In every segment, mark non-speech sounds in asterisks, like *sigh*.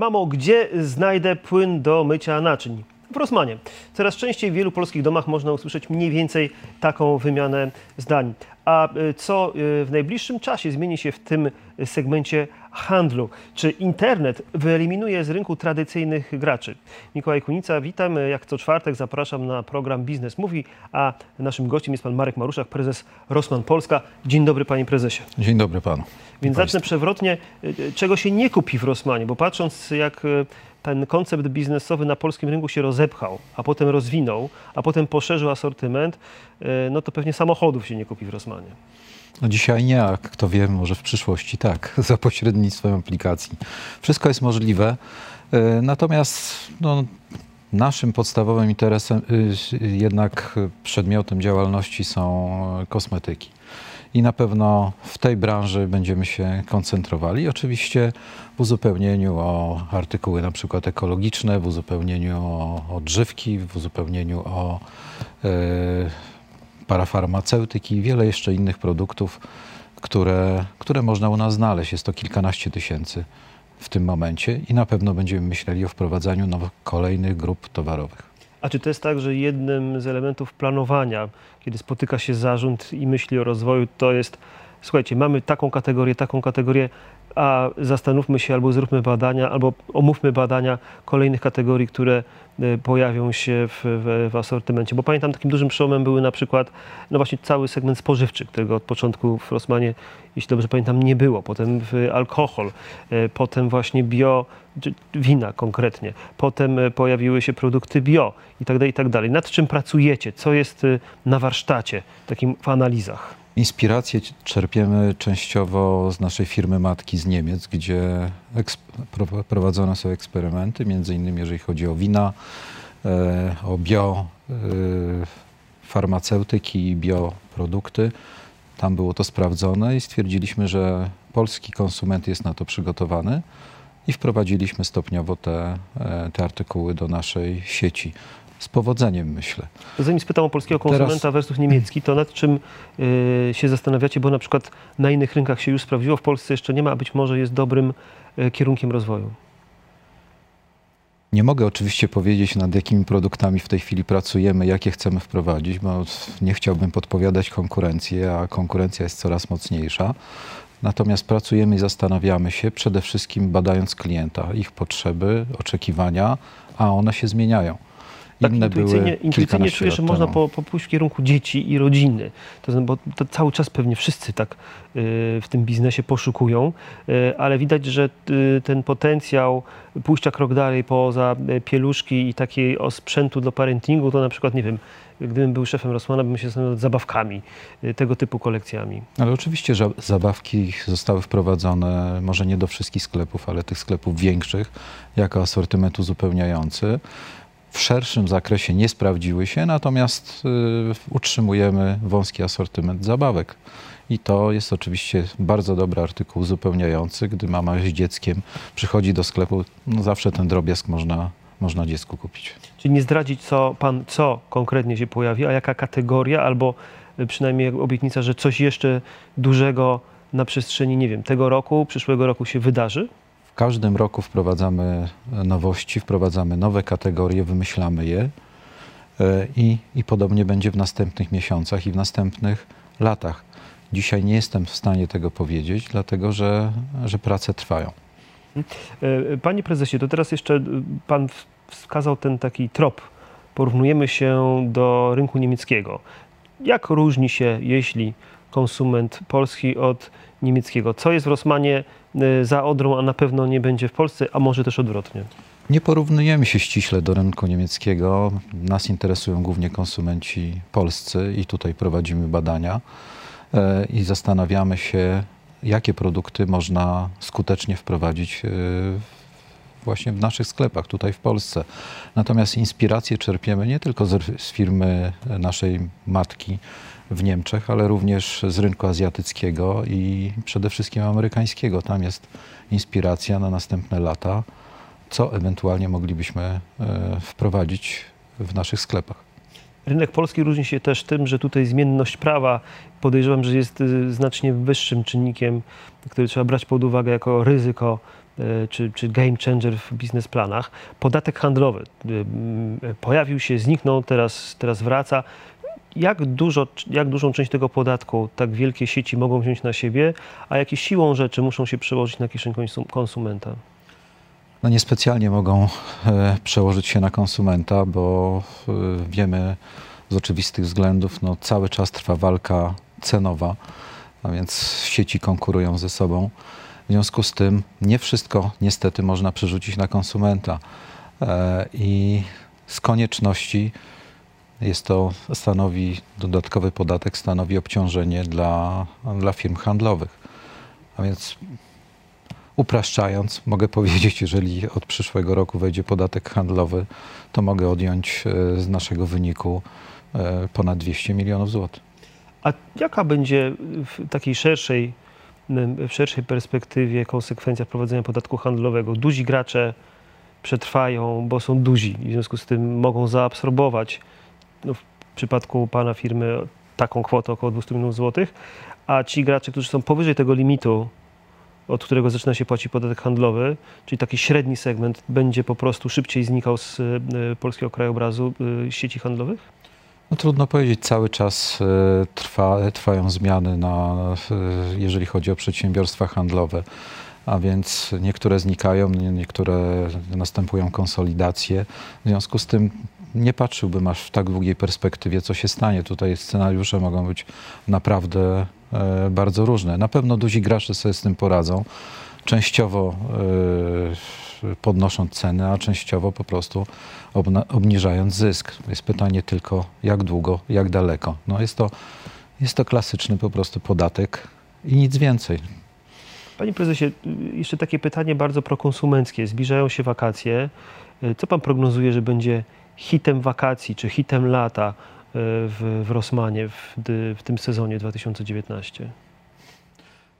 Mamo, gdzie znajdę płyn do mycia naczyń? W Rosmanie. Coraz częściej w wielu polskich domach można usłyszeć mniej więcej taką wymianę zdań. A y, co y, w najbliższym czasie zmieni się w tym segmencie handlu? Czy internet wyeliminuje z rynku tradycyjnych graczy? Mikołaj Kunica, witam. Jak co czwartek zapraszam na program Biznes Mówi, a naszym gościem jest pan Marek Maruszak, prezes Rosman Polska. Dzień dobry panie prezesie. Dzień dobry panu. Więc zacznę przewrotnie, czego się nie kupi w Rosmanie, bo patrząc jak ten koncept biznesowy na polskim rynku się rozepchał, a potem rozwinął, a potem poszerzył asortyment, no to pewnie samochodów się nie kupi w Rosmanie. No dzisiaj nie, a kto wie, może w przyszłości tak, *laughs* za pośrednictwem aplikacji. Wszystko jest możliwe, natomiast no, naszym podstawowym interesem, jednak przedmiotem działalności są kosmetyki i na pewno w tej branży będziemy się koncentrowali. Oczywiście w uzupełnieniu o artykuły na przykład ekologiczne, w uzupełnieniu o odżywki, w uzupełnieniu o e, parafarmaceutyki i wiele jeszcze innych produktów, które, które można u nas znaleźć. Jest to kilkanaście tysięcy w tym momencie i na pewno będziemy myśleli o wprowadzaniu nowych, kolejnych grup towarowych. A czy to jest tak, że jednym z elementów planowania, kiedy spotyka się zarząd i myśli o rozwoju, to jest, słuchajcie, mamy taką kategorię, taką kategorię, a zastanówmy się albo zróbmy badania, albo omówmy badania kolejnych kategorii, które e, pojawią się w, w, w, asortymencie. Bo pamiętam, takim dużym przełomem były na przykład no właśnie cały segment spożywczy, którego od początku w Rosmanie, jeśli dobrze pamiętam, nie było. Potem alkohol, e, potem właśnie bio, wina konkretnie. Potem e, pojawiły się produkty bio i tak dalej, i tak dalej. Nad czym pracujecie? Co jest na warsztacie, takim w analizach? Inspirację czerpiemy częściowo z naszej firmy matki z Niemiec, gdzie prowadzone są eksperymenty, między innymi jeżeli chodzi o wina, e, o bio, e, i bioprodukty. Tam było to sprawdzone i stwierdziliśmy, że polski konsument jest na to przygotowany i wprowadziliśmy stopniowo te, e, te artykuły do naszej sieci z powodzeniem, myślę. Zanim spytam o polskiego konsumenta Teraz... versus niemiecki, to nad czym y, się zastanawiacie, bo na przykład na innych rynkach się już sprawdziło, w Polsce jeszcze nie ma, a być może jest dobrym y, kierunkiem rozwoju? Nie mogę oczywiście powiedzieć, nad jakimi produktami w tej chwili pracujemy, jakie chcemy wprowadzić, bo nie chciałbym podpowiadać konkurencji, a konkurencja jest coraz mocniejsza. Natomiast pracujemy i zastanawiamy się, przede wszystkim badając klienta, ich potrzeby, oczekiwania, a one się zmieniają tak inne intuicyjnie, intuicyjnie czuję, że można po, po pójść w kierunku dzieci i rodziny. To, znaczy, bo to cały czas pewnie wszyscy tak y, w tym biznesie poszukują, y, ale widać, że y, ten potencjał pójścia krok dalej poza pieluszki i takiego sprzętu do parentingu, to na przykład, nie wiem, gdybym był szefem Rosmana, bym się zastanawiał nad zabawkami, tego typu kolekcjami. Ale oczywiście, że zabawki zostały wprowadzone, może nie do wszystkich sklepów, ale tych sklepów większych, jako asortyment uzupełniający w szerszym zakresie nie sprawdziły się, natomiast y, utrzymujemy wąski asortyment zabawek. I to jest oczywiście bardzo dobry artykuł uzupełniający. Gdy mama z dzieckiem przychodzi do sklepu, no zawsze ten drobiazg można, można dziecku kupić. Czyli nie zdradzić, co pan, co konkretnie się pojawi, a jaka kategoria, albo przynajmniej obietnica, że coś jeszcze dużego na przestrzeni, nie wiem, tego roku, przyszłego roku się wydarzy? Każdym roku wprowadzamy nowości, wprowadzamy nowe kategorie, wymyślamy je e, i, i podobnie będzie w następnych miesiącach i w następnych latach. Dzisiaj nie jestem w stanie tego powiedzieć, dlatego że, że prace trwają. E, panie prezesie, to teraz jeszcze pan wskazał ten taki trop. Porównujemy się do rynku niemieckiego. Jak różni się, jeśli konsument polski od niemieckiego? Co jest w Rosmanie y, za Odrą, a na pewno nie będzie w Polsce, a może też odwrotnie? Nie porównujemy się ściśle do rynku niemieckiego. Nas interesują głównie konsumenci polscy i tutaj prowadzimy badania e, i zastanawiamy się, jakie produkty można skutecznie wprowadzić e, właśnie w naszych sklepach tutaj w Polsce. Natomiast inspiracje czerpiemy nie tylko z, z firmy naszej matki, w Niemczech, ale również z rynku azjatyckiego i przede wszystkim amerykańskiego. Tam jest inspiracja na następne lata, co ewentualnie moglibyśmy e, wprowadzić w naszych sklepach. Rynek polski różni się też tym, że tutaj zmienność prawa podejrzewam, że jest e, znacznie wyższym czynnikiem, który trzeba brać pod uwagę jako ryzyko e, czy, czy game changer w biznesplanach. Podatek handlowy mm, pojawił się, zniknął, teraz, teraz wraca. Jak, dużo, jak dużą część tego podatku tak wielkie sieci mogą wziąć na siebie, a jakie siłą rzeczy muszą się przełożyć na kieszeń konsumenta? No niespecjalnie mogą e, przełożyć się na konsumenta, bo e, wiemy z oczywistych względów, no cały czas trwa walka cenowa, a więc sieci konkurują ze sobą. W związku z tym nie wszystko niestety można przerzucić na konsumenta. E, I z konieczności jest to stanowi, dodatkowy podatek stanowi obciążenie dla, dla firm handlowych. A więc upraszczając, mogę *laughs* powiedzieć, jeżeli od przyszłego roku wejdzie podatek handlowy, to mogę odjąć e, z naszego wyniku e, ponad 200 milionów złotych. A jaka będzie w takiej szerszej, w szerszej perspektywie konsekwencja wprowadzenia podatku handlowego? Duzi gracze przetrwają, bo są duzi i w związku z tym mogą zaabsorbować no, w przypadku pana firmy taką kwotę około 200 milionów złotych, a ci gracze, którzy są powyżej tego limitu, od którego zaczyna się płacić podatek handlowy, czyli taki średni segment, będzie po prostu szybciej znikał z y, polskiego krajobrazu y, sieci handlowych? No, trudno powiedzieć, cały czas e, trwa, trwają zmiany, na, jeżeli chodzi o przedsiębiorstwa handlowe, a więc niektóre znikają, niektóre następują konsolidacje. W związku z tym nie patrzyłbym aż w tak długiej perspektywie, co się stanie. Tutaj scenariusze mogą być naprawdę e, bardzo różne. Na pewno duzi gracze sobie z tym poradzą. Częściowo e, podnosząc ceny, a częściowo po prostu obniżając zysk. Jest pytanie tylko, jak długo, jak daleko. No jest, to, jest to klasyczny po prostu podatek i nic więcej. Panie prezesie, jeszcze takie pytanie bardzo prokonsumenckie. Zbliżają się wakacje. Co pan prognozuje, że będzie hitem wakacji czy hitem lata e, w, w Rosmanie w, w tym sezonie 2019?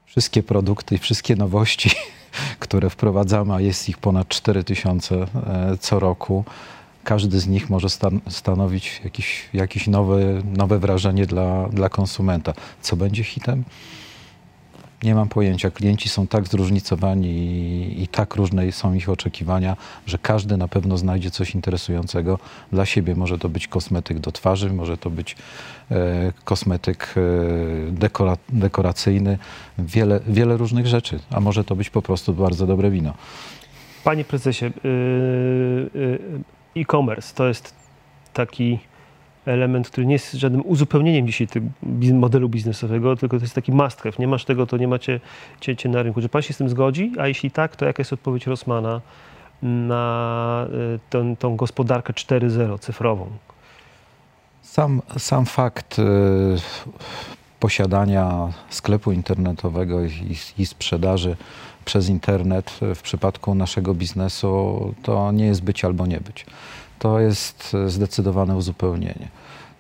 Wszystkie produkty i wszystkie nowości, *laughs* które wprowadzamy, a jest ich ponad 4000 e, co roku, każdy z nich może stan stanowić jakieś, jakieś nowe, nowe wrażenie dla, dla konsumenta. Co będzie hitem? Nie mam pojęcia. Klienci są tak zróżnicowani i, i, tak różne są ich oczekiwania, że każdy na pewno znajdzie coś interesującego dla siebie. Może to być kosmetyk do twarzy, może to być e, kosmetyk e, dekora, dekoracyjny, wiele, wiele różnych rzeczy, a może to być po prostu bardzo dobre wino. Panie prezesie, yy, yy, e-commerce to jest taki element, który nie jest żadnym uzupełnieniem dzisiaj modelu biznesowego, tylko to jest taki must have. Nie masz tego, to nie macie cię, cię na rynku. Czy pan się z tym zgodzi? A jeśli tak, to jaka jest odpowiedź Rosmana na e, tą, tą gospodarkę 4.0 cyfrową? Sam, sam fakt y, posiadania sklepu internetowego i, i sprzedaży przez internet w przypadku naszego biznesu to nie jest być albo nie być. To jest zdecydowane uzupełnienie.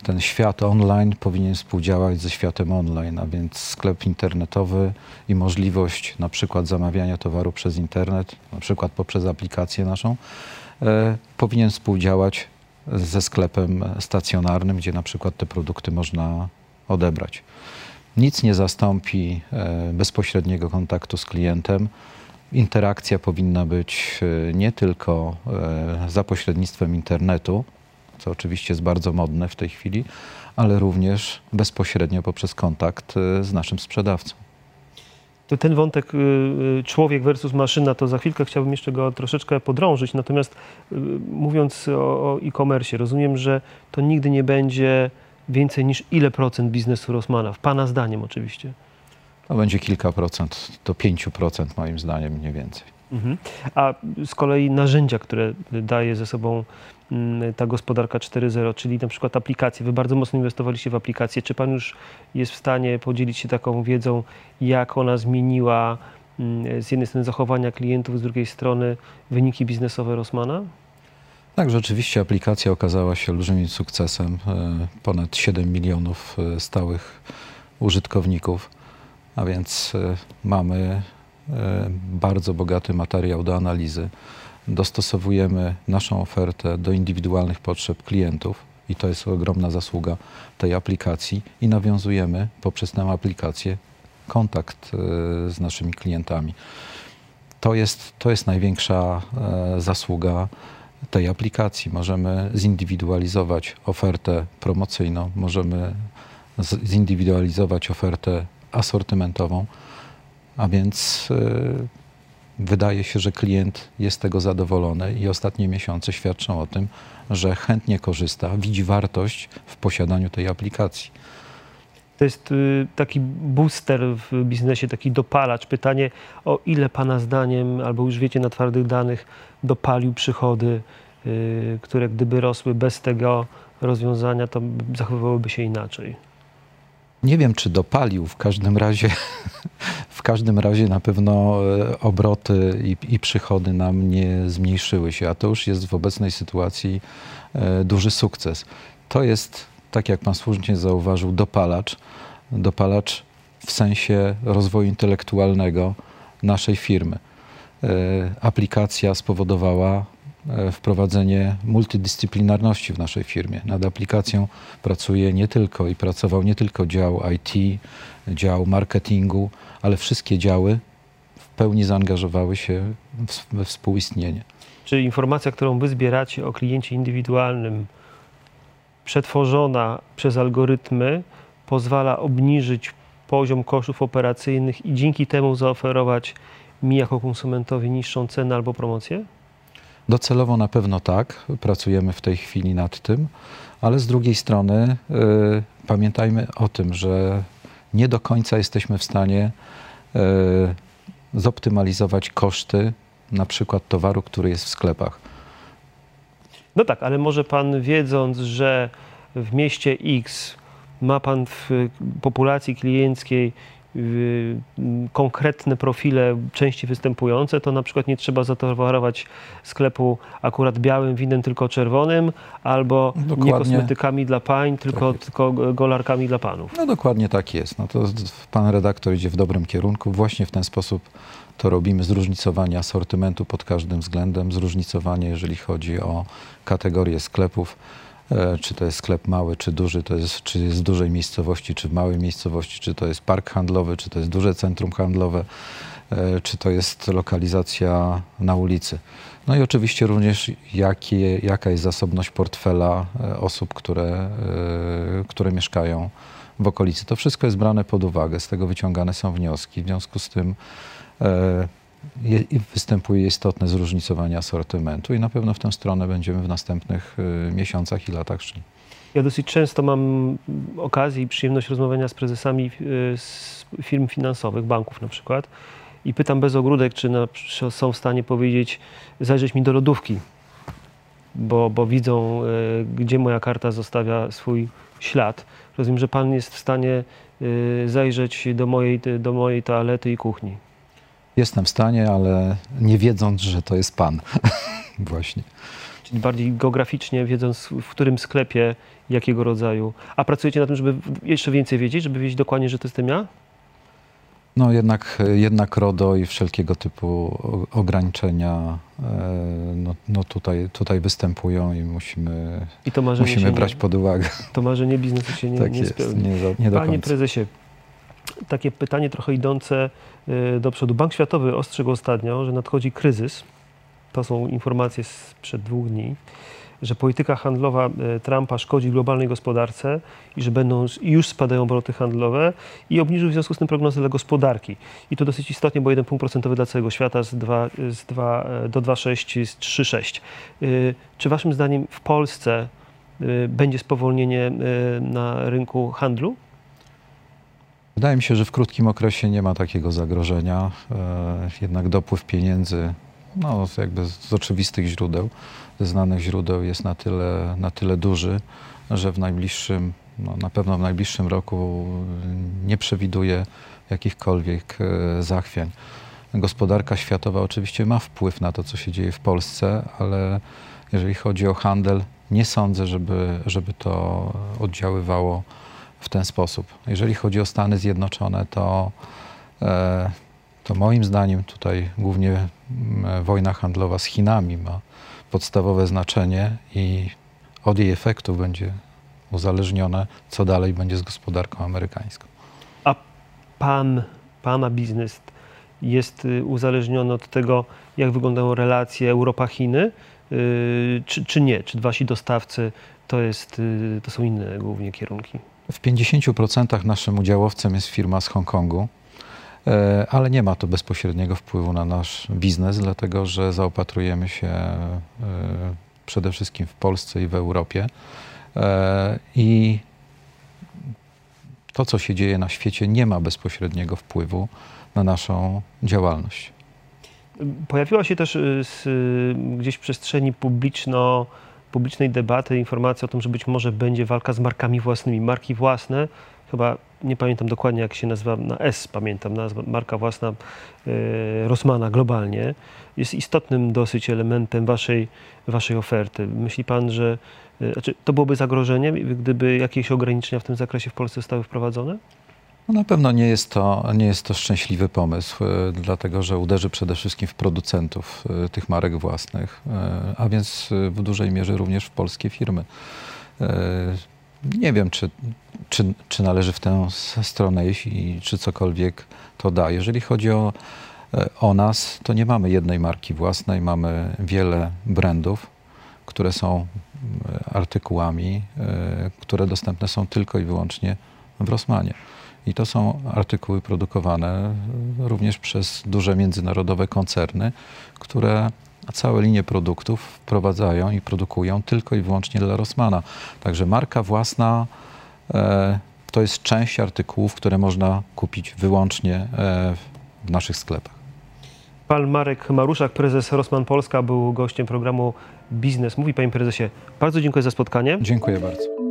Ten świat online powinien współdziałać ze światem online, a więc sklep internetowy i możliwość na przykład zamawiania towaru przez internet, na przykład poprzez aplikację naszą, e, powinien współdziałać ze sklepem stacjonarnym, gdzie na przykład te produkty można odebrać. Nic nie zastąpi e, bezpośredniego kontaktu z klientem. Interakcja powinna być e, nie tylko e, za pośrednictwem internetu, co oczywiście jest bardzo modne w tej chwili, ale również bezpośrednio poprzez kontakt z naszym sprzedawcą. To ten wątek człowiek versus maszyna, to za chwilkę chciałbym jeszcze go troszeczkę podrążyć. Natomiast mówiąc o e-commerce, rozumiem, że to nigdy nie będzie więcej niż ile procent biznesu Rosmana? W Pana zdaniem oczywiście. To będzie kilka procent, do 5% moim zdaniem mniej więcej. Mhm. A z kolei narzędzia, które daje ze sobą mm, ta gospodarka 4.0, czyli na przykład aplikacje. Wy bardzo mocno inwestowaliście w aplikacje. Czy Pan już jest w stanie podzielić się taką wiedzą, jak ona zmieniła mm, z jednej strony zachowania klientów, z drugiej strony wyniki biznesowe Rosmana? Tak, rzeczywiście aplikacja okazała się olbrzymim sukcesem. E, ponad 7 milionów e, stałych użytkowników, a więc e, mamy bardzo bogaty materiał do analizy. Dostosowujemy naszą ofertę do indywidualnych potrzeb klientów i to jest ogromna zasługa tej aplikacji i nawiązujemy poprzez tę aplikację kontakt z naszymi klientami. to jest, to jest największa e, zasługa tej aplikacji. Możemy zindywidualizować ofertę promocyjną, możemy zindywidualizować ofertę asortymentową, a więc e, wydaje się, że klient jest z tego zadowolony i ostatnie miesiące świadczą o tym, że chętnie korzysta, widzi wartość w posiadaniu tej aplikacji. To jest y, taki booster w biznesie, taki dopalacz. Pytanie, o ile Pana zdaniem, albo już wiecie na twardych danych, dopalił przychody, y, które gdyby rosły bez tego rozwiązania, to zachowywałyby się inaczej. Nie wiem, czy dopalił, w każdym razie, *laughs* w każdym razie na pewno e, obroty i, i przychody nam nie zmniejszyły się, a to już jest w obecnej sytuacji e, duży sukces. To jest, tak jak pan słusznie zauważył, dopalacz. Dopalacz w sensie rozwoju intelektualnego naszej firmy. E, Aplikacja spowodowała wprowadzenie multidyscyplinarności w naszej firmie. Nad aplikacją pracuje nie tylko i pracował nie tylko dział IT, dział marketingu, ale wszystkie działy w pełni zaangażowały się we współistnienie. Czy informacja, którą Wy zbieracie o kliencie indywidualnym, przetworzona przez algorytmy, pozwala obniżyć poziom kosztów operacyjnych i dzięki temu zaoferować mi jako konsumentowi niższą cenę albo promocję? Docelowo na pewno tak, pracujemy w tej chwili nad tym, ale z drugiej strony y, pamiętajmy o tym, że nie do końca jesteśmy w stanie y, zoptymalizować koszty na przykład towaru, który jest w sklepach. No tak, ale może pan wiedząc, że w mieście X ma pan w populacji klienckiej konkretne profile częściej występujące, to na przykład nie trzeba zatowarować sklepu akurat białym winem, tylko czerwonym, albo nie Dokładnie. kosmetykami dla pań, tylko, jest. tylko golarkami dla panów. No dokładnie tak jest. No to pan redaktor idzie w dobrym kierunku. Właśnie w ten sposób to robimy. Zróżnicowanie asortymentu pod każdym względem, zróżnicowanie, jeżeli chodzi o kategorie sklepów. E, Czy to jest sklep mały, czy duży, to jest, czy jest w dużej miejscowości, czy w małej miejscowości, czy to jest park handlowy, czy to jest duże centrum handlowe, e, czy to jest lokalizacja na ulicy. No i oczywiście również jakie, jaka jest zasobność portfela e, osób, które, które mieszkają w okolicy. To wszystko jest brane pod uwagę, z tego wyciągane są wnioski. W związku z tym je, występuje istotne zróżnicowanie asortymentu i na pewno w tę stronę będziemy w następnych e, miesiącach i latach szli. Ja dosyć często mam okazję i przyjemność rozmawiania z prezesami y, z firm finansowych, banków na przykład i pytam bez ogródek, czy, na, są w stanie powiedzieć, zajrzeć mi do lodówki, bo, bo widzą, y, gdzie moja karta zostawia swój ślad. Rozumiem, że pan jest w stanie y, zajrzeć do mojej, do mojej toalety i kuchni. Jestem w stanie, ale nie wiedząc, że to jest pan. *laughs* Właśnie. Czyli bardziej geograficznie, wiedząc w którym sklepie, jakiego rodzaju. A pracujecie na tym, żeby jeszcze więcej wiedzieć, żeby wiedzieć dokładnie, że to jestem ja? No jednak, jednak RODO i wszelkiego typu ograniczenia e, no, no tutaj, tutaj występują i musimy, I to musimy brać nie, pod uwagę. to marzenie biznesu się nie, tak nie jest, spełni. nie, za, nie Panie prezesie, takie pytanie trochę idące do przodu. Bank Światowy ostrzegł ostatnio, że nadchodzi kryzys. To są informacje sprzed dwóch dni, że polityka handlowa y, Trumpa szkodzi globalnej gospodarce i że będą już spadają obroty handlowe i obniżył w związku z tym prognozy dla gospodarki. I to dosyć istotnie, bo jeden punkt procentowy dla całego świata z 2, z 2, e, do 2,6 z 3,6. Y, Czy waszym zdaniem w Polsce y, będzie spowolnienie y, na rynku handlu? Wydaje mi się, że w krótkim okresie nie ma takiego zagrożenia. E, jednak dopływ pieniędzy, no jakby z oczywistych źródeł, ze znanych źródeł jest na tyle, na tyle duży, że w najbliższym, no na pewno w najbliższym roku nie przewiduje jakichkolwiek e, zachwiań. Gospodarka światowa oczywiście ma wpływ na to, co się dzieje w Polsce, ale jeżeli chodzi o handel, nie sądzę, żeby, żeby to oddziaływało w ten sposób. Jeżeli chodzi o Stany Zjednoczone, to, e, to moim zdaniem tutaj głównie wojna handlowa z Chinami ma podstawowe znaczenie i od jej efektów będzie uzależnione, co dalej będzie z gospodarką amerykańską. A pan, pana biznes jest y, uzależniony od tego, jak wyglądają relacje Europa-Chiny, y, czy, czy nie? Czy wasi dostawcy to, jest, y, to są inne głównie kierunki? W 50% naszym udziałowcem jest firma z Hongkongu, e, ale nie ma to bezpośredniego wpływu na nasz biznes, dlatego że zaopatrujemy się e, przede wszystkim w Polsce i w Europie. E, I to, co się dzieje na świecie, nie ma bezpośredniego wpływu na naszą działalność. Pojawiła się też y, y, gdzieś w przestrzeni publiczno, publicznej debaty informacja o tym, że być może będzie walka z markami własnymi. Marki własne, chyba nie pamiętam dokładnie jak się nazywa, na S pamiętam, nazwa, marka własna y, Rossmana globalnie, jest istotnym dosyć elementem waszej, waszej oferty. Myśli pan, że y, znaczy, to byłoby zagrożenie, gdyby jakieś ograniczenia w tym zakresie w Polsce zostały wprowadzone? No na pewno nie jest, to, nie jest to szczęśliwy pomysł, e, dlatego że uderzy przede wszystkim w producentów e, tych marek własnych, e, a więc w dużej mierze również w polskie firmy. Nie wiem, czy, czy, czy należy w tę stronę i czy cokolwiek to da. Jeżeli chodzi o, o nas, to nie mamy jednej marki własnej, mamy wiele brandów, które są artykułami, które dostępne są tylko i wyłącznie w Rossmanie. I to są artykuły produkowane również przez duże międzynarodowe koncerny, które całe linie produktów wprowadzają i produkują tylko i wyłącznie dla Rossmana. Także marka własna e, to jest część artykułów, które można kupić wyłącznie e, w naszych sklepach. Pan Marek Maruszak, prezes Rossmann Polska, był gościem programu Biznes Mówi. Panie prezesie, bardzo dziękuję za spotkanie. Dziękuję bardzo.